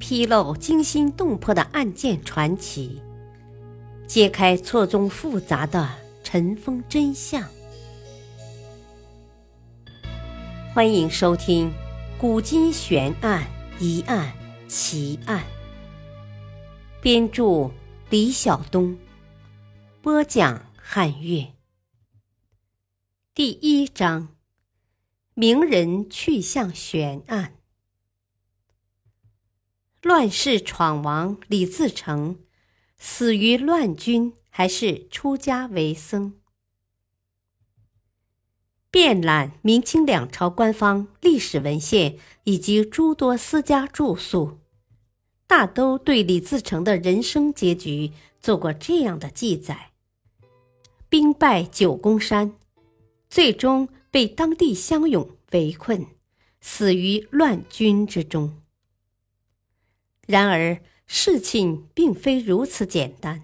披露惊心动魄的案件传奇，揭开错综复杂的尘封真相。欢迎收听《古今悬案、疑案、奇案》，编著李晓东，播讲汉乐。第一章：名人去向悬案。乱世闯王李自成，死于乱军还是出家为僧？遍览明清两朝官方历史文献以及诸多私家著述，大都对李自成的人生结局做过这样的记载：兵败九宫山，最终被当地乡勇围困，死于乱军之中。然而，事情并非如此简单。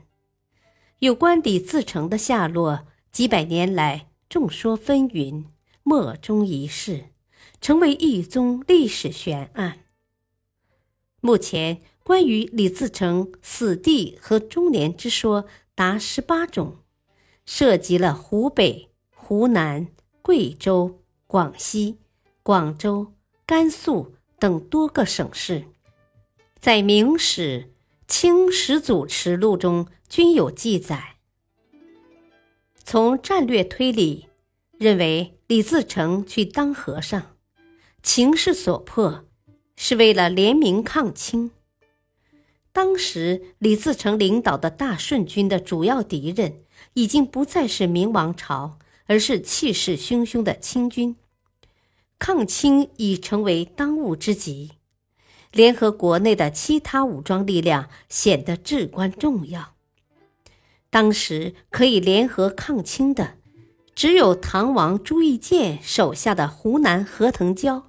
有关李自成的下落，几百年来众说纷纭，莫衷一是，成为一宗历史悬案。目前，关于李自成死地和终年之说达十八种，涉及了湖北、湖南、贵州、广西、广州、甘肃等多个省市。在《明史》《清史祖实录》中均有记载。从战略推理，认为李自成去当和尚，情势所迫，是为了联名抗清。当时李自成领导的大顺军的主要敌人，已经不再是明王朝，而是气势汹汹的清军，抗清已成为当务之急。联合国内的其他武装力量显得至关重要。当时可以联合抗清的，只有唐王朱谥鉴手下的湖南何腾蛟。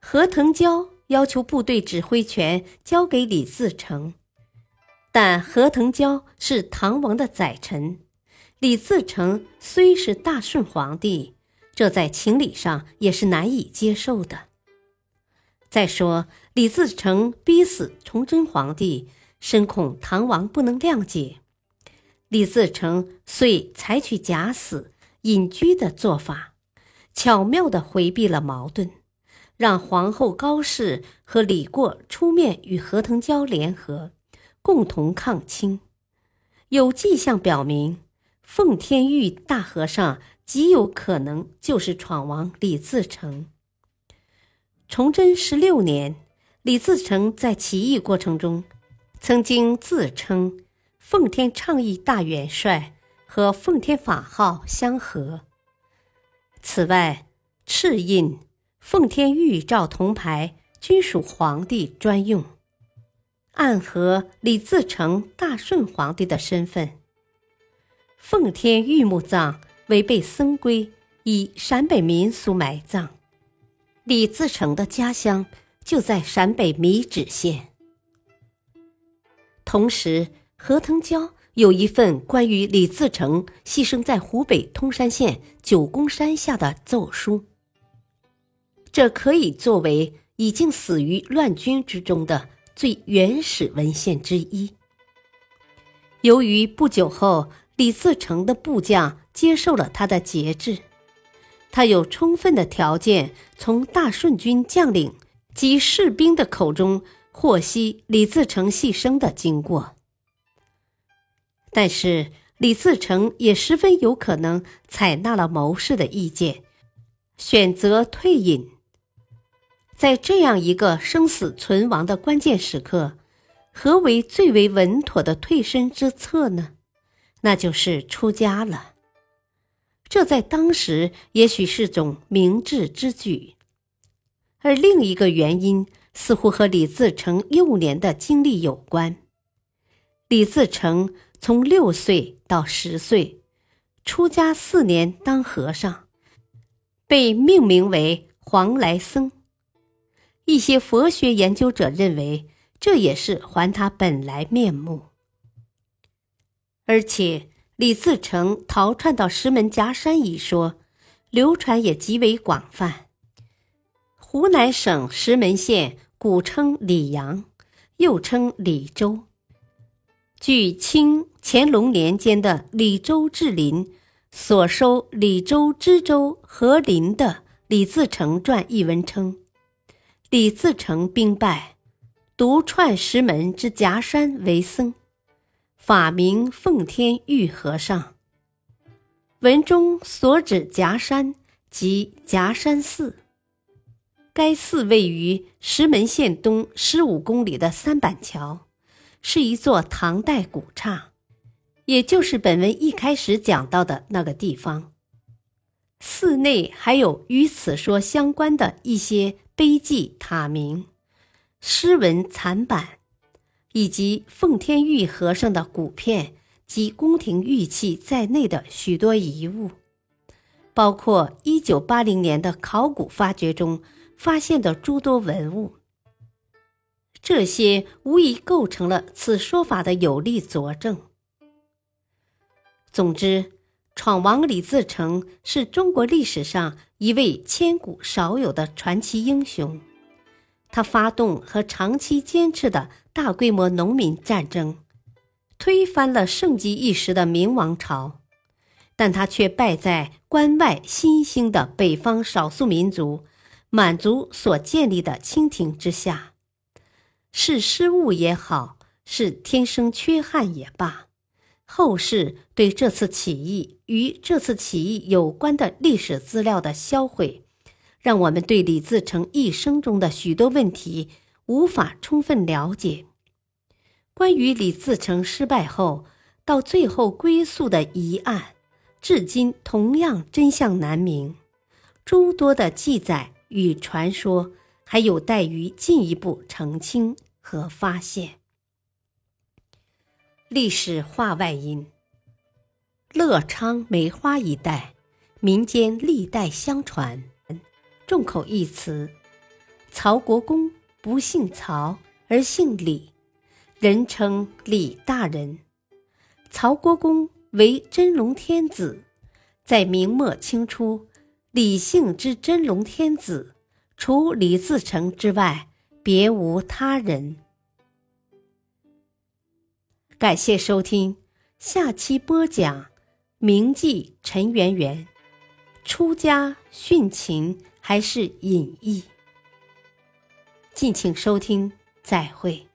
何腾蛟要求部队指挥权交给李自成，但何腾蛟是唐王的宰臣，李自成虽是大顺皇帝，这在情理上也是难以接受的。再说，李自成逼死崇祯皇帝，深恐唐王不能谅解，李自成遂采取假死、隐居的做法，巧妙地回避了矛盾，让皇后高氏和李过出面与何腾蛟联合，共同抗清。有迹象表明，奉天玉大和尚极有可能就是闯王李自成。崇祯十六年，李自成在起义过程中，曾经自称奉天倡义大元帅和奉天法号相合。此外，赤印、奉天玉照铜牌均属皇帝专用，暗合李自成大顺皇帝的身份。奉天玉墓葬违背僧规，以陕北民俗埋葬。李自成的家乡就在陕北米脂县。同时，何腾蛟有一份关于李自成牺牲在湖北通山县九宫山下的奏书，这可以作为已经死于乱军之中的最原始文献之一。由于不久后李自成的部将接受了他的节制。他有充分的条件从大顺军将领及士兵的口中获悉李自成牺牲的经过，但是李自成也十分有可能采纳了谋士的意见，选择退隐。在这样一个生死存亡的关键时刻，何为最为稳妥的退身之策呢？那就是出家了。这在当时也许是种明智之举，而另一个原因似乎和李自成幼年的经历有关。李自成从六岁到十岁，出家四年当和尚，被命名为黄来僧。一些佛学研究者认为，这也是还他本来面目，而且。李自成逃窜到石门夹山一说，流传也极为广泛。湖南省石门县古称李阳，又称李州。据清乾隆年间的李州治林所收李州知州和林的李自成传一文称，李自成兵败，独串石门之夹山为僧，法名奉天玉和尚。文中所指夹山即夹山寺。该寺位于石门县东十五公里的三板桥，是一座唐代古刹，也就是本文一开始讲到的那个地方。寺内还有与此说相关的一些碑记、塔铭、诗文残版，以及奉天玉和尚的骨片及宫廷玉器在内的许多遗物，包括一九八零年的考古发掘中。发现的诸多文物，这些无疑构成了此说法的有力佐证。总之，闯王李自成是中国历史上一位千古少有的传奇英雄。他发动和长期坚持的大规模农民战争，推翻了盛极一时的明王朝，但他却败在关外新兴的北方少数民族。满族所建立的清廷之下，是失误也好，是天生缺憾也罢，后世对这次起义与这次起义有关的历史资料的销毁，让我们对李自成一生中的许多问题无法充分了解。关于李自成失败后到最后归宿的疑案，至今同样真相难明，诸多的记载。与传说还有待于进一步澄清和发现。历史话外音：乐昌梅花一带民间历代相传，众口一词：曹国公不姓曹而姓李，人称李大人。曹国公为真龙天子，在明末清初。李姓之真龙天子，除李自成之外，别无他人。感谢收听，下期播讲铭记陈圆圆，出家殉情还是隐逸？敬请收听，再会。